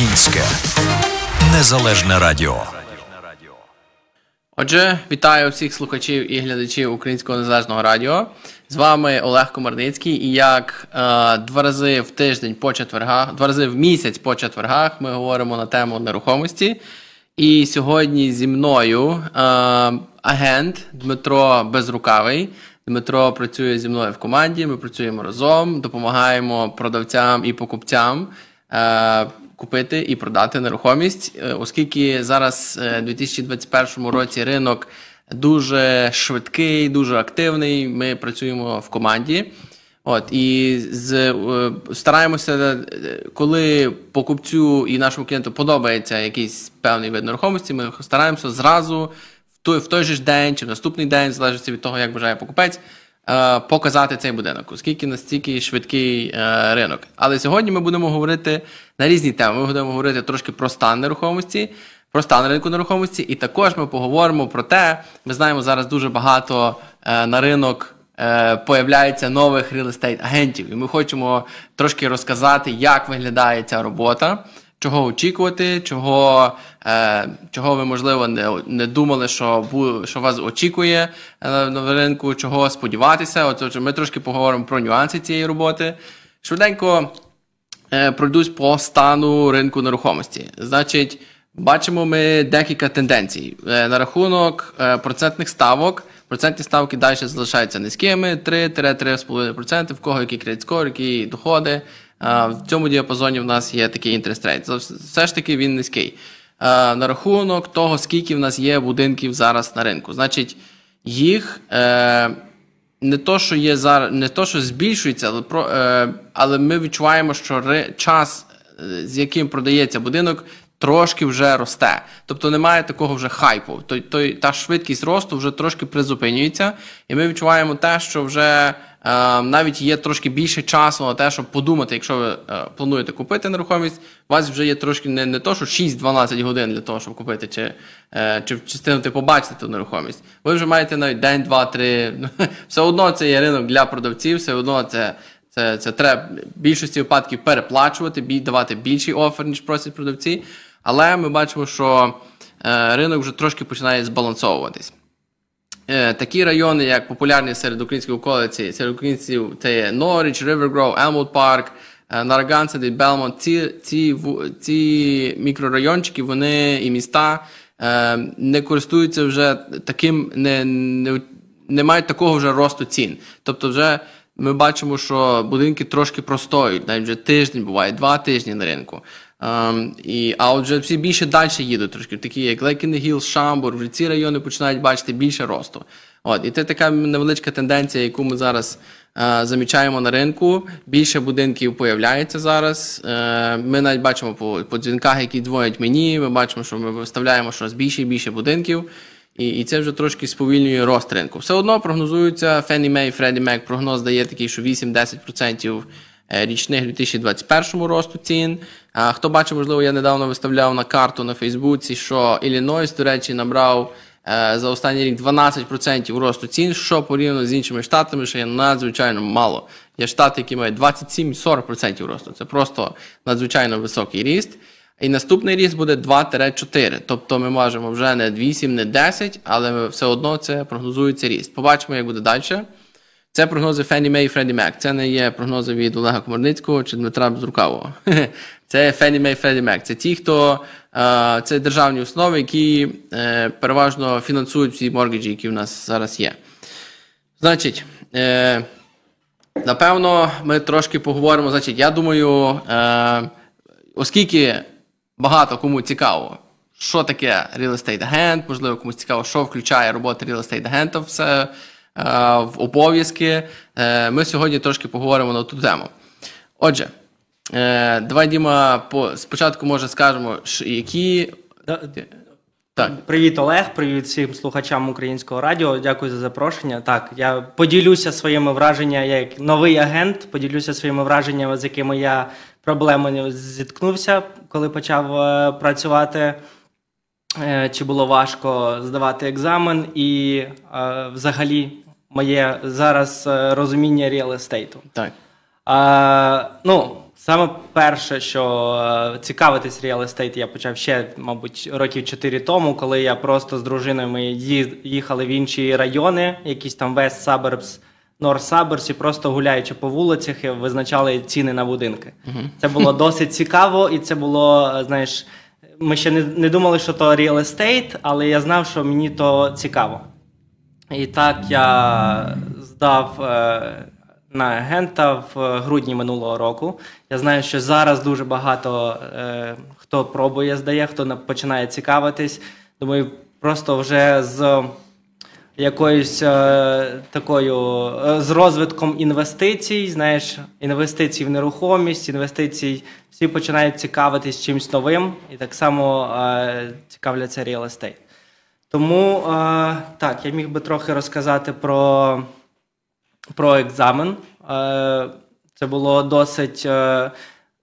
Українське незалежне радіо. Отже, вітаю всіх слухачів і глядачів Українського незалежного радіо. З вами Олег Комарницький. І як е, два рази в тиждень по четвергах, два рази в місяць по четвергах ми говоримо на тему нерухомості. І сьогодні зі мною е, агент Дмитро Безрукавий. Дмитро працює зі мною в команді. Ми працюємо разом, допомагаємо продавцям і покупцям е, купити і продати нерухомість, е, оскільки зараз е, у 2021 році ринок дуже швидкий, дуже активний. Ми працюємо в команді. От і з е, стараємося, коли покупцю і нашому клієнту подобається якийсь певний вид нерухомості, ми стараємося зразу в той в той же ж день чи в наступний день, залежить від того, як бажає покупець, показати цей будинок, оскільки настільки швидкий ринок. Але сьогодні ми будемо говорити на різні теми. Ми будемо говорити трошки про стан нерухомості. Про стан ринку нерухомості, і також ми поговоримо про те, ми знаємо зараз дуже багато на ринок е, появляється нових real estate агентів. І ми хочемо трошки розказати, як виглядає ця робота, чого очікувати, чого е, чого ви, можливо, не не думали, що що вас очікує е, на ринку, чого сподіватися. От, Ми трошки поговоримо про нюанси цієї роботи. Швиденько е, пройдусь по стану ринку нерухомості. Значить, бачимо ми декілька тенденцій е, на рахунок е, процентних ставок. Процентні ставки далі залишаються низькими 3-3,5%, в кого який кредит скор, які доходи. В цьому діапазоні в нас є такий інтерес рейт. Все ж таки він низький. На рахунок того, скільки в нас є будинків зараз на ринку. Значить, їх е, не то, що є зараз, не то, що збільшується, але про, е, але ми відчуваємо, що час, е, з яким продається будинок, трошки вже росте. Тобто немає такого вже хайпу. Той, той, Та швидкість росту вже трошки призупинюється, і ми відчуваємо те, що вже е, навіть є трошки більше часу на те, щоб подумати, якщо ви е, плануєте купити нерухомість, у вас вже є трошки не не то, що 6-12 годин для того, щоб купити, чи е, чи встигнути побачити ту нерухомість. Ви вже маєте навіть день, два, три. Все одно це є ринок для продавців, все одно це. Це це треба в більшості випадків переплачувати, давати більший офер, ніж просять продавці. Але ми бачимо, що е, ринок вже трошки починає збалансовуватись. Е, такі райони, як популярні серед українських околиці, серед українців, це є River Grove, Elmwood Park, Нарагансет, Белмонт. Ці ці, ці мікрорайончики, вони і міста е, не користуються вже таким, не, не, не мають такого вже росту цін. Тобто, вже ми бачимо, що будинки трошки простоють, навіть вже тиждень буває, два тижні на ринку. Um, і, А отже, всі більше далі їдуть трошки, такі як Лекінгіл, Шамбур, вже ці райони починають бачити більше росту. От, І це така невеличка тенденція, яку ми зараз uh, замічаємо на ринку. Більше будинків появляється зараз. Uh, ми навіть бачимо по по дзвінках, які дзвонять мені. Ми бачимо, що ми виставляємо щось більше і більше будинків. І і це вже трошки сповільнює рост ринку. Все одно прогнозується Fannie Mae, Freddie Mac, прогноз дає такий, що 8-10% Е, річних 2021 росту цін. Хто бачив, можливо, я недавно виставляв на карту на Фейсбуці, що Іллінойс, до речі, набрав е, за останній рік 12% росту цін, що порівняно з іншими штатами, що є надзвичайно мало. Є штати, які мають 27-40% росту. Це просто надзвичайно високий ріст. І наступний ріст буде 2-4. Тобто ми можемо вже не 8, не 10, але все одно це прогнозується ріст. Побачимо, як буде далі. Це прогнози Фенні Мей і Фредді Мек. Це не є прогнози від Олега Комарницького чи Дмитра Безрукавого. Це Фенні Мей і Фредді Мек. Це ті, хто це державні установи, які е, переважно фінансують всі моргіджі, які в нас зараз є. Значить, е, напевно, ми трошки поговоримо. Значить, я думаю, е, оскільки багато кому цікаво. Що таке real estate агент? Можливо, комусь цікаво, що включає робота real estate агента Е, в обов'язки. Е, ми сьогодні трошки поговоримо на ту тему. Отже, е, давай Діма, спочатку може скажемо, які. Так. Привіт, Олег, привіт всім слухачам українського радіо. Дякую за запрошення. Так, я поділюся своїми враженнями як новий агент, поділюся своїми враженнями, з якими я проблемами зіткнувся, коли почав працювати. Чи було важко здавати екзамен, і взагалі моє зараз е, розуміння реал естейту. Так. А, Ну, Саме перше, що е, цікавитись real estate, я почав ще, мабуть, років 4 тому, коли я просто з дружиною ми їхали в інші райони, якісь там West Suburbs, North Suburbs, і просто гуляючи по вулицях, визначали ціни на будинки. Це було досить цікаво, і це було, е, знаєш, ми ще не, не думали, що то real estate, але я знав, що мені то цікаво. І так я здав е, на агента в грудні минулого року. Я знаю, що зараз дуже багато е, хто пробує, здає, хто на- починає цікавитись. Думаю, просто вже з якоюсь е, такою з розвитком інвестицій, знаєш, інвестицій в нерухомість, інвестицій, всі починають цікавитись чимось новим, і так само цікавляться real estate. Тому е, так, я міг би трохи розказати про, про екзамен. Е, це було досить. Е,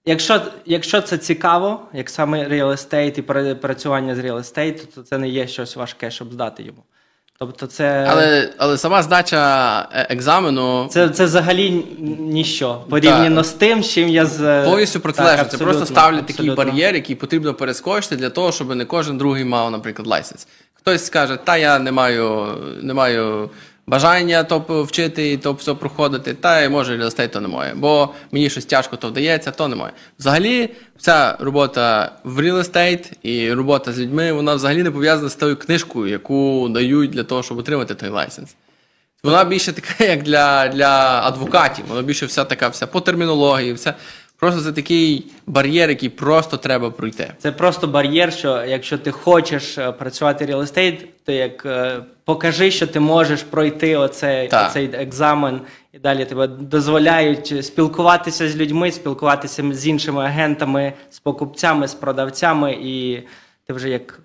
якщо, якщо це цікаво, як саме real estate і пра- працювання з real estate, то це не є щось важке, щоб здати йому. Тобто, це, Але, але сама здача е, екзамену це, це взагалі ніщо порівняно з тим, з чим я з повністю протилежно. Так, Це просто абсолютно, ставлять такий бар'єр, який потрібно перескочити для того, щоб не кожен другий мав, наприклад, license. Хтось скаже, та я не маю, не маю бажання то вчити і то все проходити, та й може real estate то не моє, бо мені щось тяжко то вдається, то не моє. Взагалі, вся робота в real estate і робота з людьми, вона взагалі не пов'язана з тою книжкою, яку дають для того, щоб отримати той license. Вона більше така, як для, для адвокатів. Вона більше вся така, вся по термінології, вся. Просто це такий бар'єр, який просто треба пройти. Це просто бар'єр, що якщо ти хочеш е, працювати estate, то як е, покажи, що ти можеш пройти оцей, оцей екзамен, і далі тебе дозволяють спілкуватися з людьми, спілкуватися з іншими агентами, з покупцями, з продавцями, і ти вже як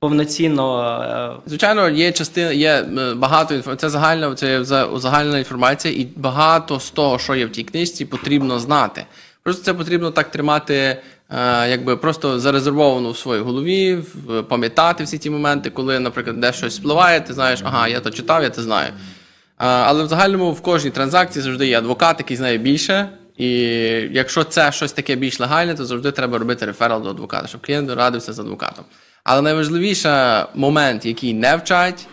повноцінно. е, Звичайно, є частина, є багато інформації. Це загальна, це за- узагальнена інформація, і багато з того, що є в тій книжці, потрібно знати. Просто це потрібно так тримати, е, якби просто зарезервовано в своїй голові, пам'ятати всі ті моменти, коли, наприклад, де щось спливає, ти знаєш, ага, я то читав, я це знаю. А, Але в загальному в кожній транзакції завжди є адвокат, який знає більше. І якщо це щось таке більш легальне, то завжди треба робити реферал до адвоката, щоб клієнт радився з адвокатом. Але найважливіший момент, який не вчать,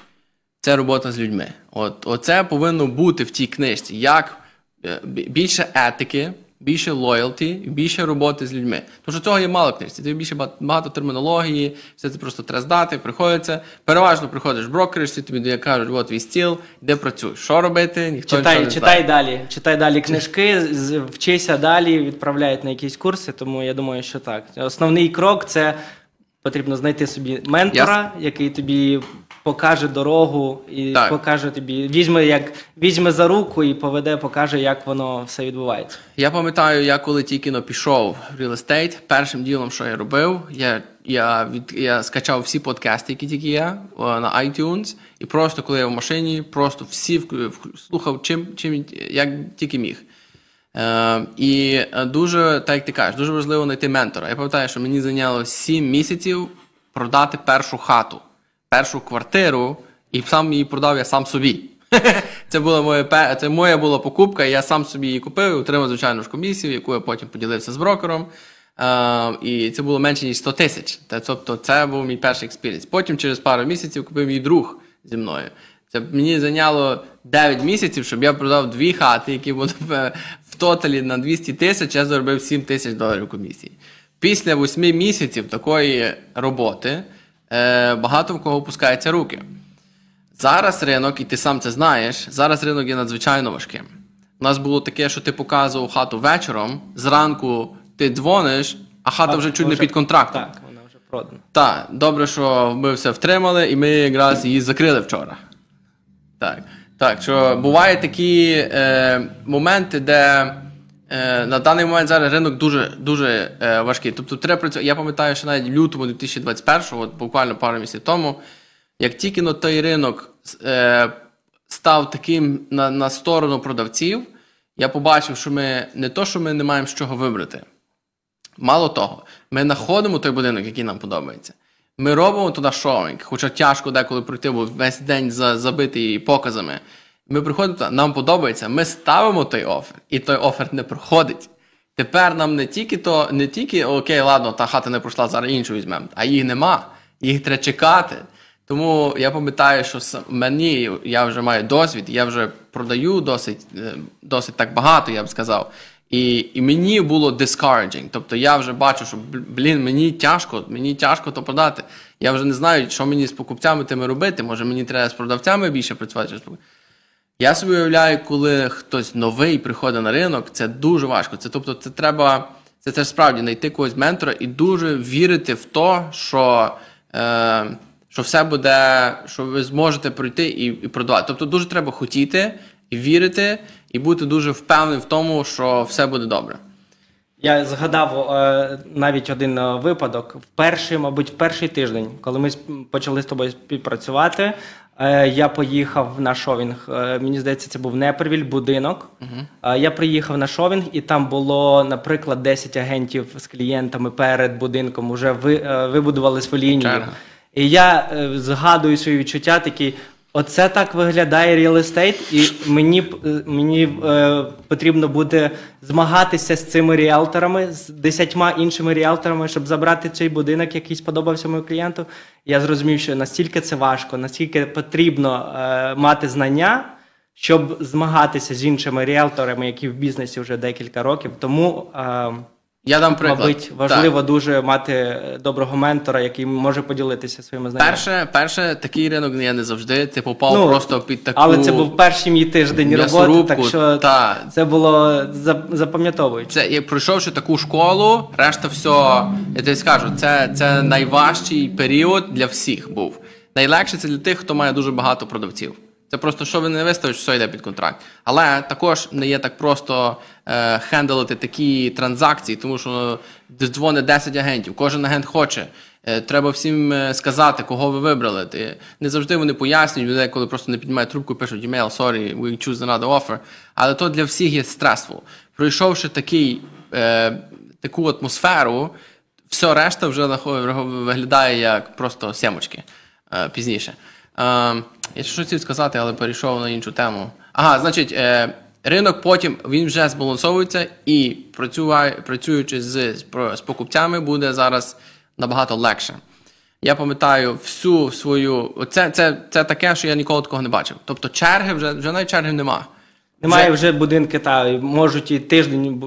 це робота з людьми. От оце повинно бути в тій книжці. Як е, більше етики, більше лоялті, більше роботи з людьми. Тому що цього є мало в книжці. Ти більше ба- багато термінології, все це просто треба здати, приходиться. Переважно приходиш в брокериш, тобі кажуть, от твій стіл, де працюєш. Що робити? Ніхто Читай, не читай знає. далі, читай далі книжки, вчися далі, відправляють на якісь курси, тому я думаю, що так. Основний крок це потрібно знайти собі ментора, який тобі покаже дорогу і Так. покаже тобі, візьме як візьме за руку і поведе, покаже, як воно все відбувається. Я пам'ятаю, я коли тільки но пішов в real estate, першим ділом, що я робив, я, я, від, я скачав всі подкасти, які тільки є на iTunes, і просто коли я в машині, просто всі слухав чим, чим як тільки міг. Е, і е, дуже, так як ти кажеш, дуже важливо знайти ментора. Я пам'ятаю, що мені зайняло 7 місяців продати першу хату, першу квартиру, і сам її продав я сам собі. Це була пе- це моя була покупка, я сам собі її купив, отримав звичайну ж комісію, яку я потім поділився з брокером. Е, і це було менше ніж 100 тисяч. Тобто, це був мій перший experience. Потім через пару місяців купив мій друг зі мною. Це мені зайняло 9 місяців, щоб я продав дві хати, які були в total і на 200 тисяч, я заробив 7 тисяч доларів комісії. Після 8 місяців такої роботи е, багато в кого опускаються руки. Зараз ринок, і ти сам це знаєш, зараз ринок є надзвичайно важким. У нас було таке, що ти показував хату вечором, зранку ти дзвониш, а хата вже чуть не під контрактом. Так, вона вже продана. Так, добре, що ми все втримали, і ми якраз її закрили вчора. Так, так, що бувають такі е, моменти, де на даний момент зараз ринок дуже, дуже е, важкий. Тобто треба працювати. Я пам'ятаю, що навіть в лютому 2021, от буквально пару місяців тому, як тільки на той ринок е, став таким на, на сторону продавців, я побачив, що ми не то, що ми не маємо з чого вибрати. Мало того, ми знаходимо той будинок, який нам подобається. Ми робимо туди шоуінг, хоча тяжко деколи пройти, бо весь день за- забитий показами. Ми приходимо нам подобається, ми ставимо той офер, і той офер не проходить. Тепер нам не тільки то, не тільки окей, ладно, та хата не пройшла, зараз іншу візьмемо, а їх нема. Їх треба чекати. Тому я пам'ятаю, що мені я вже маю досвід, я вже продаю досить, е, досить так багато, я б сказав. І, і мені було discouraging. Тобто я вже бачу, що бл- блін, мені тяжко, мені тяжко то продати. Я вже не знаю, що мені з покупцями тими робити. Може, мені треба з продавцями більше працювати. Я собі уявляю, коли хтось новий приходить на ринок, це дуже важко. Це тобто, це треба це, це справді знайти когось ментора і дуже вірити в те, що, е, що все буде, що ви зможете пройти і, і продавати. Тобто, дуже треба хотіти і вірити, і бути дуже впевненим в тому, що все буде добре. Я згадав е, навіть один е, випадок. Перший, мабуть, перший тиждень, коли ми почали з тобою співпрацювати, я поїхав на showing. Е, мені здається, це був Naperville, будинок. Е, я приїхав на showing, і там було, наприклад, 10 агентів з клієнтами перед будинком. Уже ви, е, вибудували свою лінію. Чергу. І я е, згадую свої відчуття такі. Оце так виглядає real estate, і мені, е, мені е, потрібно буде змагатися з цими ріелторами, з десятьма іншими ріелторами, щоб забрати цей будинок, який сподобався моєму клієнту. Я зрозумів, що настільки це важко, настільки потрібно е, мати знання, щоб змагатися з іншими ріелторами, які в бізнесі вже декілька років. Тому е, Я дам приклад. Мабуть, важливо дуже мати е, доброго ментора, який може поділитися своїми знаннями. Перше, перше, такий ринок я не завжди. Ти попав Ну, просто під таку. Але це був перший мій тиждень роботи, так що та. це було за- запам'ятовуюче. Це я пройшовши таку школу, решта все, я тобі скажу, це, це найважчий період для всіх був. Найлегше це для тих, хто має дуже багато продавців. Це просто що ви не виставиш, все йде під контракт. Але також не є так просто е, хендлити такі транзакції, тому що дзвонить 10 агентів, кожен агент хоче. Е, Треба всім е, сказати, кого ви вибрали. Ти, не завжди вони пояснюють, людей, коли просто не піднімають трубку, пишуть email, sorry, we choose another offer. Але то для всіх є стресфул. Пройшовши такий, е, таку атмосферу, все решта вже виглядає як просто сімочки е, пізніше. Е, я щось хотів сказати, але перейшов на іншу тему. Ага, значить, е, ринок потім він вже збалансовується і працюючи з, з покупцями, буде зараз набагато легше. Я пам'ятаю всю свою. Це, це, це таке, що я ніколи такого не бачив. Тобто черги вже, вже навіть черги нема. Немає вже будинки, та можуть і тиждень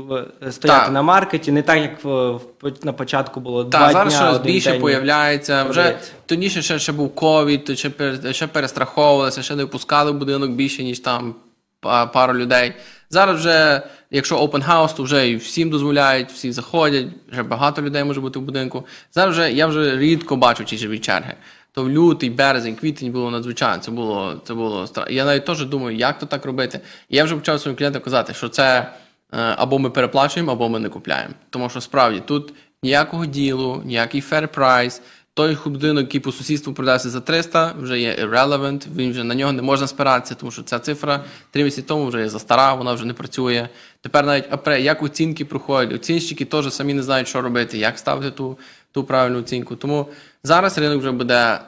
стояти Так. на маркеті, не так як в, в на початку було Та два зараз дня, більше день. появляється. Вже тоді ще, ще, був ковід, то ще, ще перестраховувалися, ще не впускали в будинок більше, ніж там па- пару людей. Зараз вже, якщо open house, то вже і всім дозволяють, всі заходять, вже багато людей може бути в будинку. Зараз вже я вже рідко бачу ці живі черги. То в лютий, березень, квітень було надзвичайно. Це було це було стра- Я навіть теж думаю, як то так робити. Я вже почав своїм клієнтам казати, що це е, або ми переплачуємо, або ми не купляємо. Тому що справді тут ніякого ділу, ніякий fair price. Той будинок, який по сусідству продається за 300, вже є irrelevant, він вже на нього не можна спиратися, тому що ця цифра три місяці тому вже є застара, вона вже не працює. Тепер навіть як оцінки проходять, оцінщики теж самі не знають, що робити, як ставити ту, ту правильну оцінку. Тому зараз ринок вже буде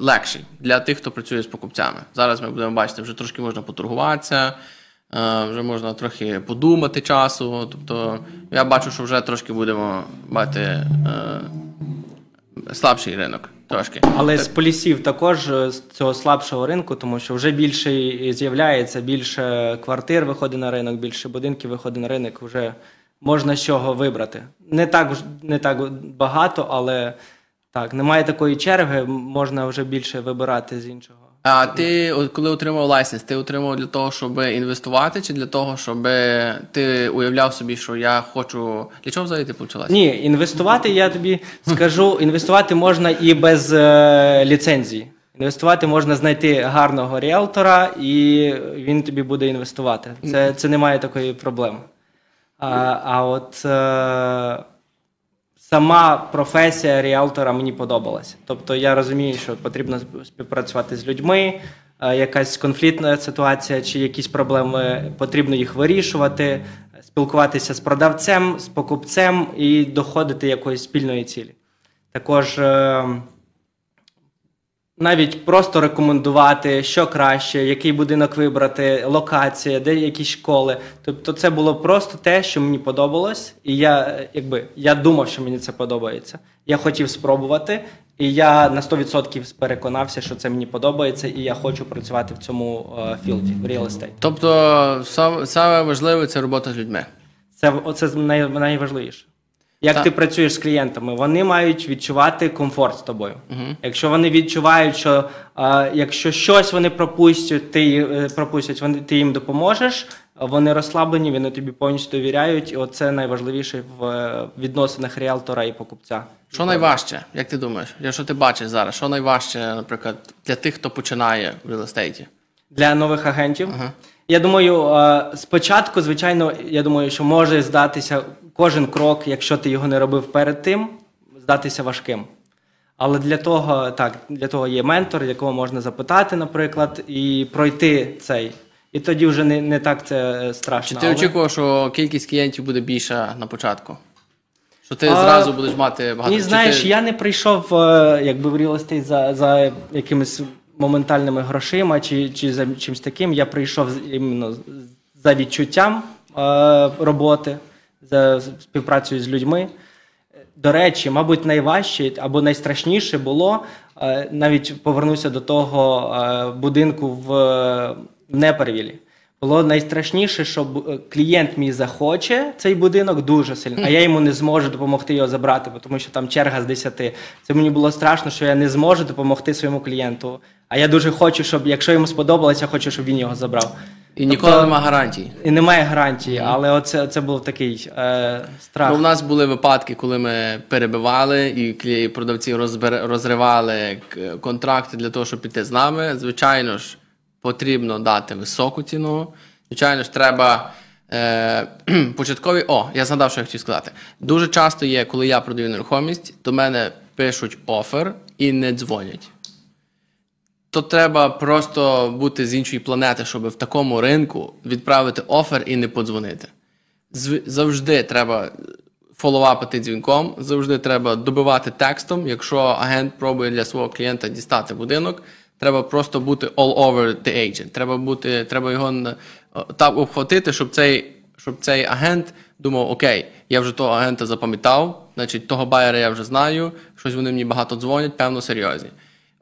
легший для тих, хто працює з покупцями. Зараз ми будемо бачити, вже трошки можна поторгуватися, е, вже можна трохи подумати часу. Тобто я бачу, що вже трошки будемо мати е, слабший ринок. Трошки. Але з полісів також е, з цього слабшого ринку, тому що вже більше з'являється, більше квартир виходить на ринок, більше будинків виходить на ринок, вже можна з чого вибрати. Не так, не так багато, але так, немає такої черги, можна вже більше вибирати з іншого. А ти, коли отримав лайсенс, ти отримав для того, щоб інвестувати, чи для того, щоб ти уявляв собі, що я хочу. Для чого взагалі ти почалась? Ні, інвестувати, я тобі скажу, інвестувати можна і без е, ліцензії. Інвестувати можна знайти гарного ріелтора, і він тобі буде інвестувати. Це, це немає такої проблеми. А, от е, сама професія ріелтора мені подобалася. Тобто я розумію, що потрібно співпрацювати з людьми, е, якась конфліктна ситуація чи якісь проблеми, потрібно їх вирішувати, спілкуватися з продавцем, з покупцем і доходити якоїсь спільної цілі. Також е, навіть просто рекомендувати, що краще, який будинок вибрати, локація, де якісь школи. Тобто, це було просто те, що мені подобалось, і я якби я думав, що мені це подобається. Я хотів спробувати, і я на 100% переконався, що це мені подобається, і я хочу працювати в цьому е, філді, в real estate. Тобто, саме важливе це робота з людьми. Це оце най, найважливіше. Як Так. ти працюєш з клієнтами, вони мають відчувати комфорт з тобою. Якщо вони відчувають, що е, якщо щось вони пропустять, ти е, пропустять, вони ти їм допоможеш. Вони розслаблені, вони тобі повністю довіряють, і оце найважливіше в е, відносинах ріалтора і покупця. Що найважче, як ти думаєш? Якщо ти бачиш зараз, що найважче, наприклад, для тих, хто починає в реал-естейті? для нових агентів. Я думаю, е, спочатку, звичайно, я думаю, що може здатися кожен крок, якщо ти його не робив перед тим, здатися важким. Але для того, так, для того є ментор, якого можна запитати, наприклад, і пройти цей. І тоді вже не, не так це е, страшно. Чи ти Але- очікував, що кількість клієнтів буде більша на початку? Що ти А, зразу будеш мати багато Ні, знаєш, ти- я не прийшов е, якби в real за, за якимись моментальними грошима чи, чи за чимось таким. Я прийшов іменно за відчуттям е, роботи, за співпрацею з людьми. До речі, мабуть, найважче або найстрашніше було е, навіть повернуся до того е, будинку в е, Непервілі. Було найстрашніше, що клієнт мій захоче цей будинок дуже сильно, а я йому не зможу допомогти його забрати, тому що там черга з 10. Це мені було страшно, що я не зможу допомогти своєму клієнту. А я дуже хочу, щоб якщо йому сподобалось, я хочу, щоб він його забрав. І ніколи Тобто- нема гарантій. І немає гарантії, але оце це був такий е, страх. Ну, у нас були випадки, коли ми перебивали, і продавці розбер... розривали контракти для того, щоб піти з нами. Звичайно ж, потрібно дати високу ціну. Звичайно ж, треба. Е, початкові. О, я згадав, що я хотів сказати. Дуже часто є, коли я продаю нерухомість, до мене пишуть офер і не дзвонять. То треба просто бути з іншої планети, щоб в такому ринку відправити офер і не подзвонити. Завжди треба фоллоуапити дзвінком, завжди треба добивати текстом. Якщо агент пробує для свого клієнта дістати будинок, треба просто бути all over the agent. Треба бути, треба його на- так обхватити, щоб цей, щоб цей агент думав: Окей, я вже того агента запам'ятав, значить того байера я вже знаю, щось вони мені багато дзвонять, певно, серйозні.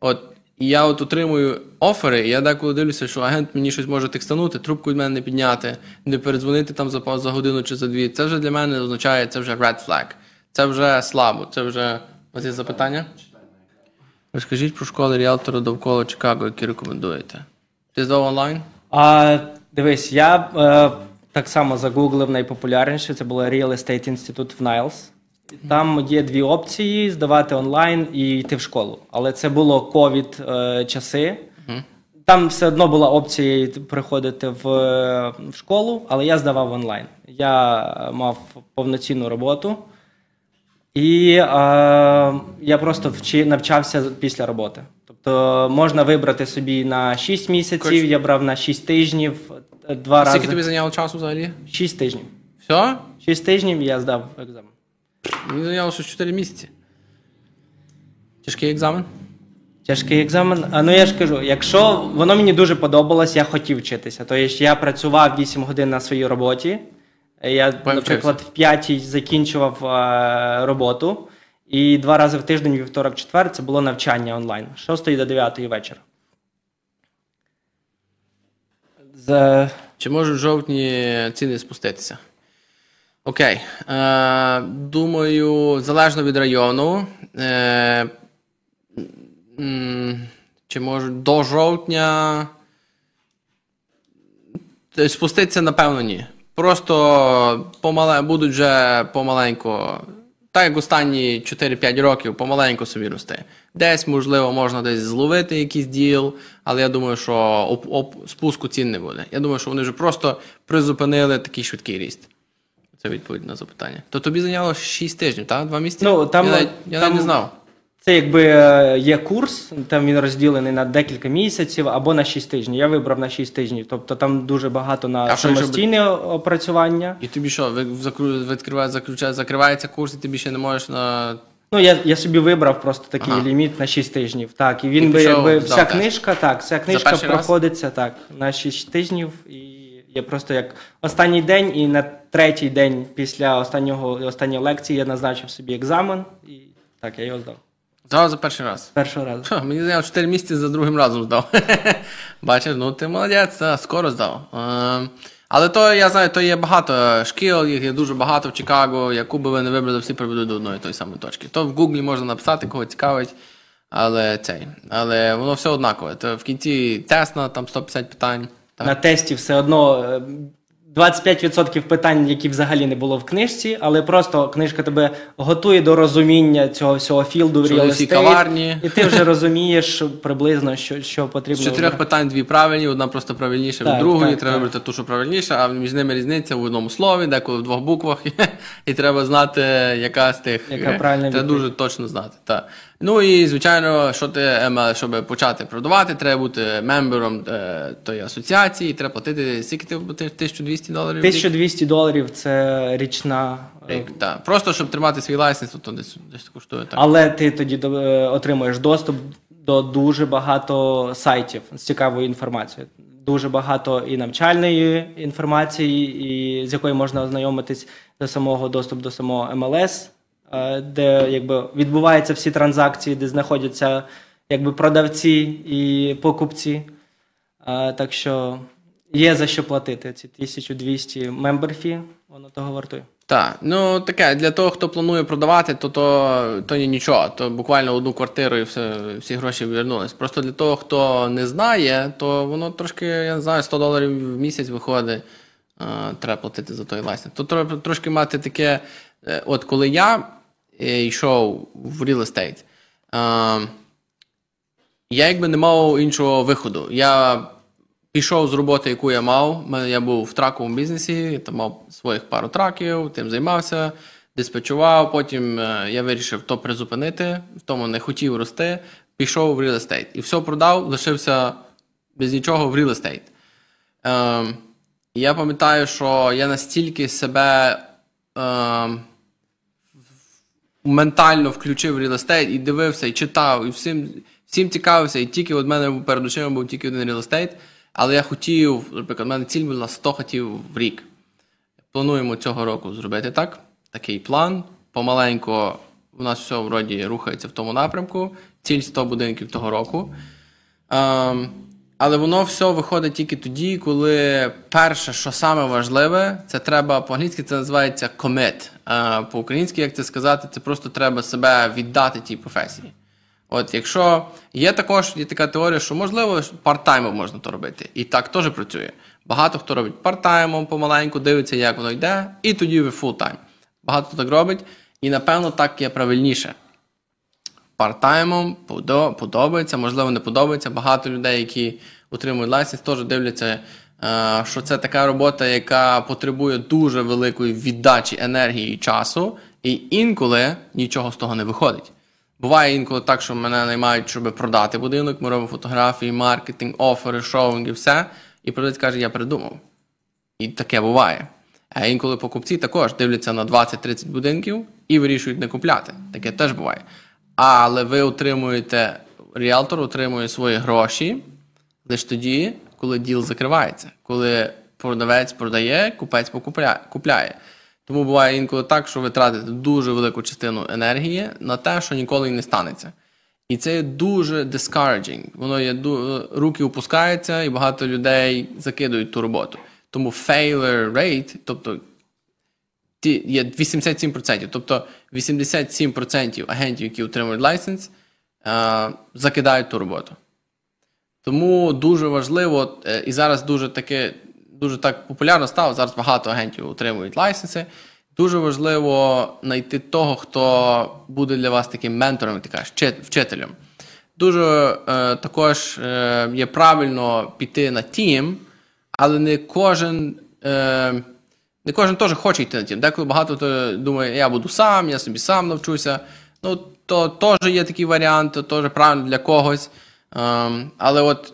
От і я от отримую офери, і я деколи дивлюся, що агент мені щось може текстанути, трубку від мене не підняти, не передзвонити там за, за годину чи за дві. Це вже для мене означає, це вже red flag. Це вже слабо. Це вже. У вас є запитання? Розкажіть про школи ріалтора довкола Чикаго, які рекомендуєте. Ти здав онлайн? А, дивись, я е, так само загуглив найпопулярніше. Це було Real Estate Institute в Niles. Там є дві опції: здавати онлайн і йти в школу. Але це було ковід е, часи. Там все одно була опція приходити в, е, в школу, але я здавав онлайн. Я мав повноцінну роботу. І е, я просто вчи, навчався після роботи. Тобто можна вибрати собі на 6 місяців, Коротше- я брав на 6 тижнів, два Скільки рази. тобі зайняло часу взагалі? 6 тижнів. Все? 6 тижнів я здав екзамен. Мені зайняло щось 4 місяці. Тяжкий екзамен? Тяжкий екзамен. А ну я ж кажу, якщо воно мені дуже подобалось, я хотів вчитися. Тобто я працював 8 годин на своїй роботі. Я, наприклад, в 5 закінчував е, роботу. І два рази в тиждень, вівторок, четвер, це було навчання онлайн з 6 до 9 вечора. З... Чи можуть в жовтні ціни спуститися? Окей. Е, думаю, залежно від району. Е, чи можуть до жовтня. Т- Спуститися, напевно, ні. Просто помале, будуть вже помаленьку. Так як останні 4-5 років помаленьку собі рости. Десь, можливо, можна десь зловити якийсь діл, але я думаю, що оп, оп, спуску цін не буде. Я думаю, що вони вже просто призупинили такий швидкий ріст. Це відповідь на запитання. То тобі зайняло 6 тижнів, так? Два місяці? Ну, там- я навіть, я там- навіть не знав. Це якби е, є курс, там він розділений на декілька місяців або на 6 тижнів. Я вибрав на 6 тижнів. Тобто там дуже багато на А що, самостійне опрацювання. І тобі що, відкриває, заключає, закривається курс, і ти більше не можеш на Ну, я, я собі вибрав просто такий Ага. ліміт на 6 тижнів. Так, і він І би якби вся книжка, так, вся книжка перший раз? проходиться так на 6 тижнів. І я просто як останній день, і на третій день після останнього останньої лекції я назначив собі екзамен, і так, я його здав. Зразу за перший раз. Першого разу. Ха, Мені здається, 4 місяці за другим разом здав. Бачиш, ну ти молодець, скоро здав. Е, Але то я знаю, то є багато шкіл, їх є дуже багато в Чикаго. Яку би ви не вибрали, всі приведуть до одної тої самої точки. То в Гуглі можна написати, кого цікавить. Але цей. Але воно все однакове. То в кінці тесно, там 150 питань. Так. На тесті все одно е, 25% питань, які взагалі не було в книжці, але просто книжка тебе готує до розуміння цього всього field у real estate, каварні. і ти вже розумієш приблизно, що, що потрібно. З чотирьох питань дві правильні, одна просто правильніша від Так, другої. так, треба так. вибрати ту, що правильніша, а між ними різниця в одному слові, деколи в двох буквах. І треба знати, яка з тих Яка е, правильна треба відповідь. дуже точно знати. Так. Ну і звичайно, що ти ем, щоб почати продавати, треба бути мембером е, тої асоціації, треба платити скільки ти платиш? 1200 доларів. в рік? 1200 доларів це річна. е, Рік, так. Просто щоб тримати свій лайсенс, то десь десь коштує так. Але ти тоді е, отримуєш доступ до дуже багато сайтів з цікавою інформацією. Дуже багато і навчальної інформації, і з якою можна ознайомитись до самого доступ до самого МЛС, е, де якби відбуваються всі транзакції, де знаходяться якби продавці і покупці. Е, Так що є за що платити. Ці 1200 member fee, воно того вартує. Так, ну таке, для того, хто планує продавати, то то, то нічого. То буквально одну квартиру і все, всі гроші повернулись. Просто для того, хто не знає, то воно трошки, я не знаю, 100 доларів в місяць виходить. е, треба платити за той license. То треба трошки мати таке. е, От коли я е, йшов в real estate, е, я якби не мав іншого виходу. Я пішов з роботи, яку я мав. Я був в траковому бізнесі, там мав своїх пару траків, тим займався, диспетчував. Потім е, я вирішив то призупинити, в тому не хотів рости. Пішов в real estate. І все продав, лишився без нічого в real estate. Ем, я пам'ятаю, що я настільки себе ем, ментально включив real estate і дивився, і читав, і всім, всім цікавився, і тільки от мене перед очима був тільки один real estate, але я хотів, наприклад, в мене ціль була 100 хотів в рік. Плануємо цього року зробити так. Такий план. Помаленько у нас все вроді рухається в тому напрямку. Ціль 100 будинків того року. Ем, але воно все виходить тільки тоді, коли перше, що саме важливе, це треба по-англійськи це називається commit. А по-українськи, як це сказати, це просто треба себе віддати тій професії. От якщо є також є така теорія, що можливо part-time ом можна то робити, і так теж працює. Багато хто робить part-time ом, помаленьку, дивиться, як воно йде, і тоді ви full-time. Багато так робить, і напевно так є правильніше part-time ом подобається, можливо, не подобається. Багато людей, які отримують license, теж дивляться, е, що це така робота, яка потребує дуже великої віддачі енергії і часу, і інколи нічого з того не виходить. Буває інколи так, що мене наймають, щоб продати будинок, ми робимо фотографії, маркетинг, офери, шоуінг і все. І продавець каже, я придумав. І таке буває. А інколи покупці також дивляться на 20-30 будинків і вирішують не купляти. Таке теж буває. Але ви отримуєте, ріалтор отримує свої гроші лише тоді, коли діл закривається, коли продавець продає, купець покупляє, купляє. Тому буває інколи так, що ви тратите дуже велику частину енергії на те, що ніколи не станеться. І це є дуже discouraging. Воно є руки опускаються, і багато людей закидують ту роботу. Тому failure rate, тобто є 87%. Тобто 87% агентів, які отримують лайсенс, е, закидають ту роботу. Тому дуже важливо, е, і зараз дуже таке, дуже так популярно стало. Зараз багато агентів отримують лайсенси. Дуже важливо знайти того, хто буде для вас таким ментором, ти кажеш, вчителем. Дуже е, також е, є правильно піти на тім, але не кожен. Е, не кожен теж хоче йти на тім. Деколи багато хто думає, я буду сам, я собі сам навчуся. Ну, то теж є такий варіант, то теж правильно для когось. Ем, але от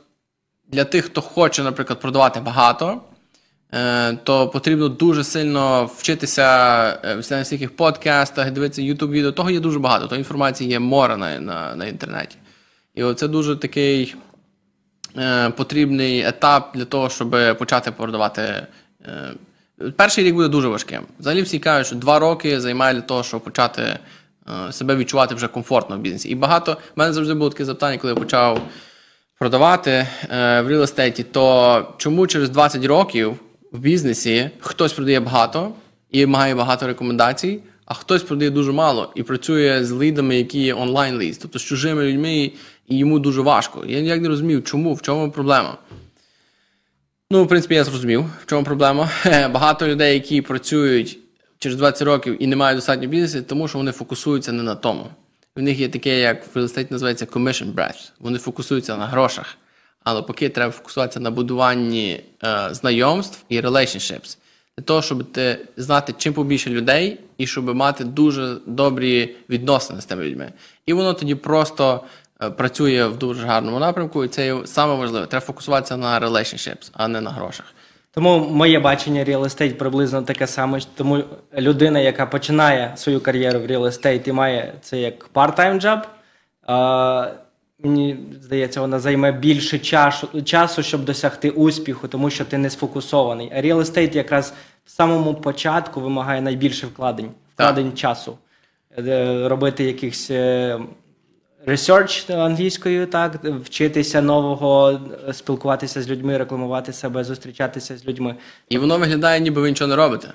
для тих, хто хоче, наприклад, продавати багато, е, то потрібно дуже сильно вчитися е, на всяких подкастах, дивитися YouTube відео. Того є дуже багато. То інформації є море на, на, на інтернеті. І оце дуже такий е, потрібний етап для того, щоб почати продавати. Е, перший рік буде дуже важким. Взагалі всі кажуть, що два роки займає для того, щоб почати е, себе відчувати вже комфортно в бізнесі. І багато в мене завжди було таке запитання, коли я почав продавати е, в реал-естеті, то чому через 20 років в бізнесі хтось продає багато і має багато рекомендацій, а хтось продає дуже мало і працює з лідами, які є онлайн лід, тобто з чужими людьми, і йому дуже важко. Я ніяк не розумів, чому, в чому проблема. Ну, в принципі, я зрозумів, в чому проблема. Багато людей, які працюють через 20 років і не мають достатньо бізнесу, тому що вони фокусуються не на тому. В них є таке, як в real називається commission breath. Вони фокусуються на грошах. Але поки треба фокусуватися на будуванні е, знайомств і relationships. Для того, щоб ти знати чим побільше людей, і щоб мати дуже добрі відносини з тими людьми. І воно тоді просто е, працює в дуже гарному напрямку, і це саме важливе. Треба фокусуватися на relationships, а не на грошах. Тому моє бачення real estate приблизно таке саме. Тому людина, яка починає свою кар'єру в real estate і має це як part-time job, мені здається, вона займе більше часу, часу, щоб досягти успіху, тому що ти не сфокусований. А real estate якраз в самому початку вимагає найбільше вкладень, вкладень часу. Е, Робити якихось е, research англійською, так, вчитися нового, спілкуватися з людьми, рекламувати себе, зустрічатися з людьми. І воно виглядає, ніби ви нічого не робите.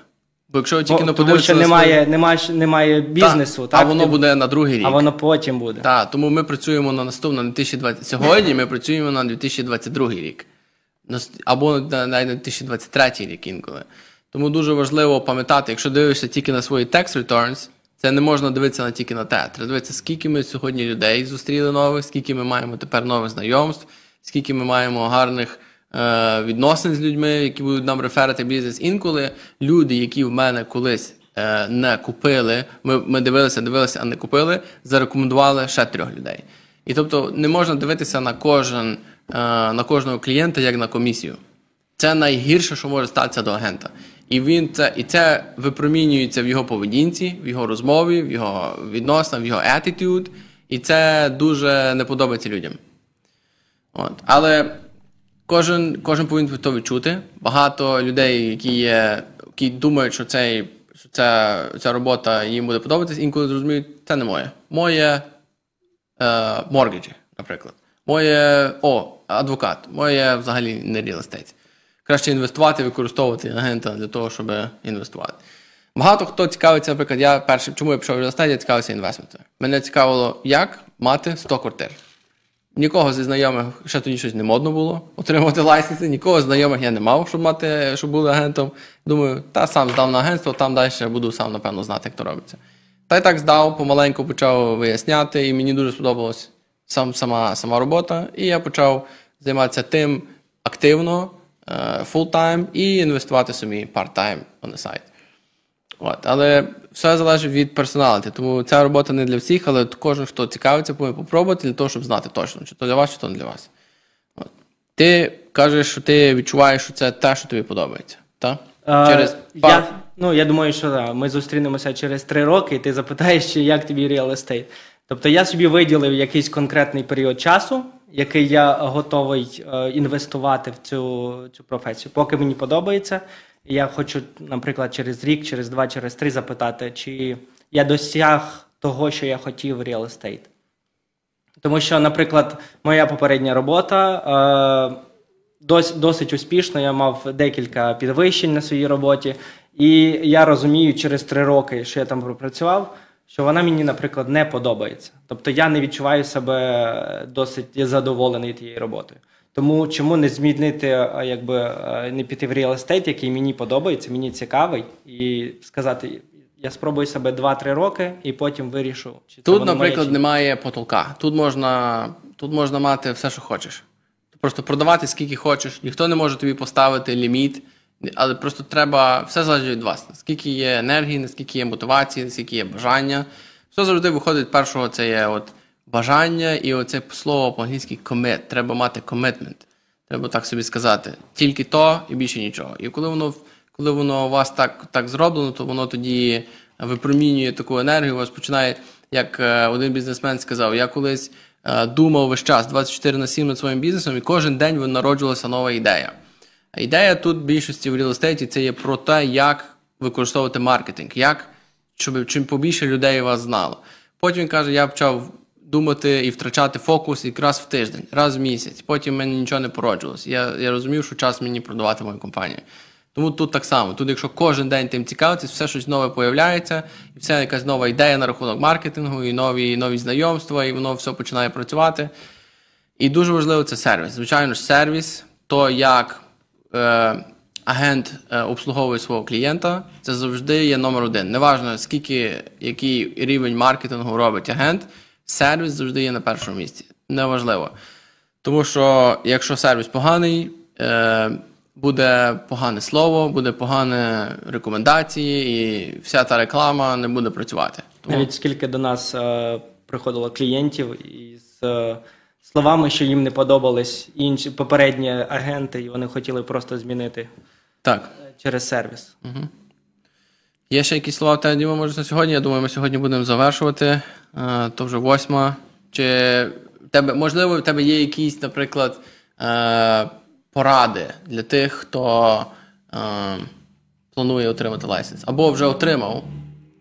Бо якщо ви тільки Бо- не тому що немає, немає, немає бізнесу, Та, так? а воно Ти- буде на другий рік. а воно потім буде. Так, тому ми працюємо на наступний на 2020. Сьогодні ми працюємо на 2022 рік. Або на- на 2023 рік інколи. Тому дуже важливо пам'ятати, якщо дивишся тільки на свої tax returns, це не можна дивитися на тільки на те. Треба дивитися, скільки ми сьогодні людей зустріли нових, скільки ми маємо тепер нових знайомств, скільки ми маємо гарних е, відносин з людьми, які будуть нам реферити бізнес. Інколи люди, які в мене колись е, не купили, ми, ми дивилися, дивилися, а не купили, зарекомендували ще трьох людей. І тобто не можна дивитися на кожен, е, на кожного клієнта як на комісію. Це найгірше, що може статися до агента. І він це, і це випромінюється в його поведінці, в його розмові, в його відносинах, в його attitude. І це дуже не подобається людям. От. Але кожен, кожен повинен то відчути. Багато людей, які є, які думають, що, цей, що ця, ця робота їм буде подобатись, інколи зрозуміють, це не моє. Моє е, моргіджі, наприклад. Моє о, адвокат, моє взагалі не real. Краще інвестувати, використовувати агента для того, щоб інвестувати. Багато хто цікавиться, наприклад, я перший, чому я пішов в real я цікавився інвестментами. Мене цікавило, як мати 100 квартир. Нікого зі знайомих ще тоді щось не модно було отримувати лайсенси, нікого знайомих я не мав, щоб мати, щоб були агентом. Думаю, та сам здав на агентство, там далі буду сам, напевно, знати, як то робиться. Та й так здав, помаленьку почав виясняти, і мені дуже сподобалась сам, сама, сама робота. І я почав займатися тим активно, full-time і інвестувати собі part-time на сайт. От, але все залежить від персоналіті. Тому ця робота не для всіх, але кожен, хто цікавиться, повинен попробувати для того, щоб знати точно, чи то для вас, чи то не для вас. От. Ти кажеш, що ти відчуваєш, що це те, що тобі подобається. Так? Е, Через я, ну, я думаю, що да, ми зустрінемося через три роки, і ти запитаєш, як тобі real estate. Тобто я собі виділив якийсь конкретний період часу, який я готовий е, інвестувати в цю, цю професію. Поки мені подобається, я хочу, наприклад, через рік, через два, через три запитати, чи я досяг того, що я хотів в real estate. Тому що, наприклад, моя попередня робота е, дос, досить успішно, я мав декілька підвищень на своїй роботі, і я розумію через три роки, що я там пропрацював, що вона мені, наприклад, не подобається. Тобто я не відчуваю себе досить задоволений тією роботою. Тому чому не змінити, е, якби е, не піти в estate, який мені подобається, мені цікавий, і сказати, я спробую себе 2-3 роки, і потім вирішу, чи це Тут, воно моє, наприклад, чи немає потолка. Тут можна, тут можна мати все, що хочеш. Просто продавати скільки хочеш. Ніхто не може тобі поставити ліміт, але просто треба все залежить від вас. Наскільки є енергії, наскільки є мотивації, наскільки є бажання. Все завжди виходить першого, це є от бажання і оце слово по-англійськи commit. Треба мати commitment. треба так собі сказати. Тільки то і більше нічого. І коли воно коли воно у вас так так зроблено, то воно тоді випромінює таку енергію, у вас починає, як е, один бізнесмен сказав, я колись е, думав весь час 24 на 7 над своїм бізнесом, і кожен день народжувалася нова ідея. Ідея тут в більшості в реал-естейті це є про те, як використовувати маркетинг, як щоб чим побільше людей вас знало. Потім він каже, я почав думати і втрачати фокус якраз в тиждень, раз в місяць. Потім мені нічого не породжувалося. Я я розумів, що час мені продавати мою компанію. Тому тут так само. Тут, якщо кожен день тим цікавитись, все щось нове появляється, і все якась нова ідея на рахунок маркетингу, і нові нові знайомства, і воно все починає працювати. І дуже важливо це сервіс. Звичайно ж, сервіс, то як агент е, обслуговує свого клієнта, це завжди є номер один. Неважно, скільки який рівень маркетингу робить агент, сервіс завжди є на першому місці. Неважливо. Тому що якщо сервіс поганий, е, буде погане слово, буде погані рекомендації, і вся та реклама не буде працювати. Тому... Навіть скільки до нас е, приходило клієнтів із е, словами, що їм не подобались інші попередні агенти, і вони хотіли просто змінити так. через сервіс. Угу. Є ще якісь слова в тебе, Діма, може на сьогодні? Я думаю, ми сьогодні будемо завершувати. Е, то вже восьма. Чи тебе, можливо, в тебе є якісь, наприклад, е, поради для тих, хто е, планує отримати лайсенс, або вже отримав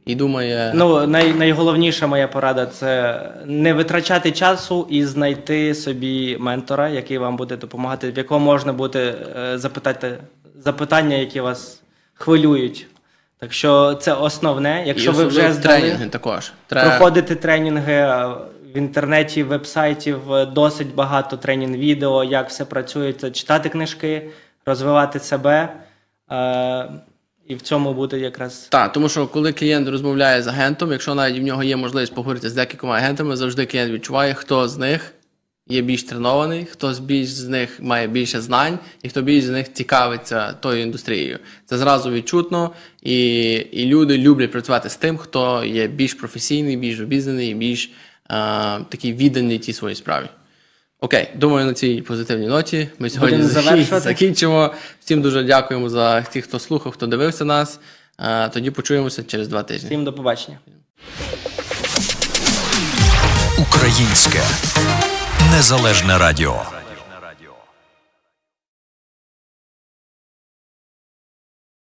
і думає. Ну, най, найголовніша моя порада це не витрачати часу і знайти собі ментора, який вам буде допомагати, в якого можна буде е, запитати запитання, які вас хвилюють. Так що це основне. Якщо і ви вже здали, тренінги також проходити тренінги в інтернеті, веб-сайтів досить багато тренінг відео, як все працює, читати книжки, розвивати себе. Е, і в цьому буде якраз так, тому що коли клієнт розмовляє з агентом, якщо навіть в нього є можливість поговорити з декількома агентами, завжди клієнт відчуває, хто з них є більш тренований, хто з більш з них має більше знань, і хто більш з них цікавиться тою індустрією. Це зразу відчутно, і і люди люблять працювати з тим, хто є більш професійний, більш обізнаний, більш а, такий відданий тій своїй справі. Окей, думаю, на цій позитивній ноті ми сьогодні закінчимо. Всім дуже дякуємо за тих, хто слухав, хто дивився нас. Тоді почуємося через два тижні. Всім до побачення. Українське незалежне радіо.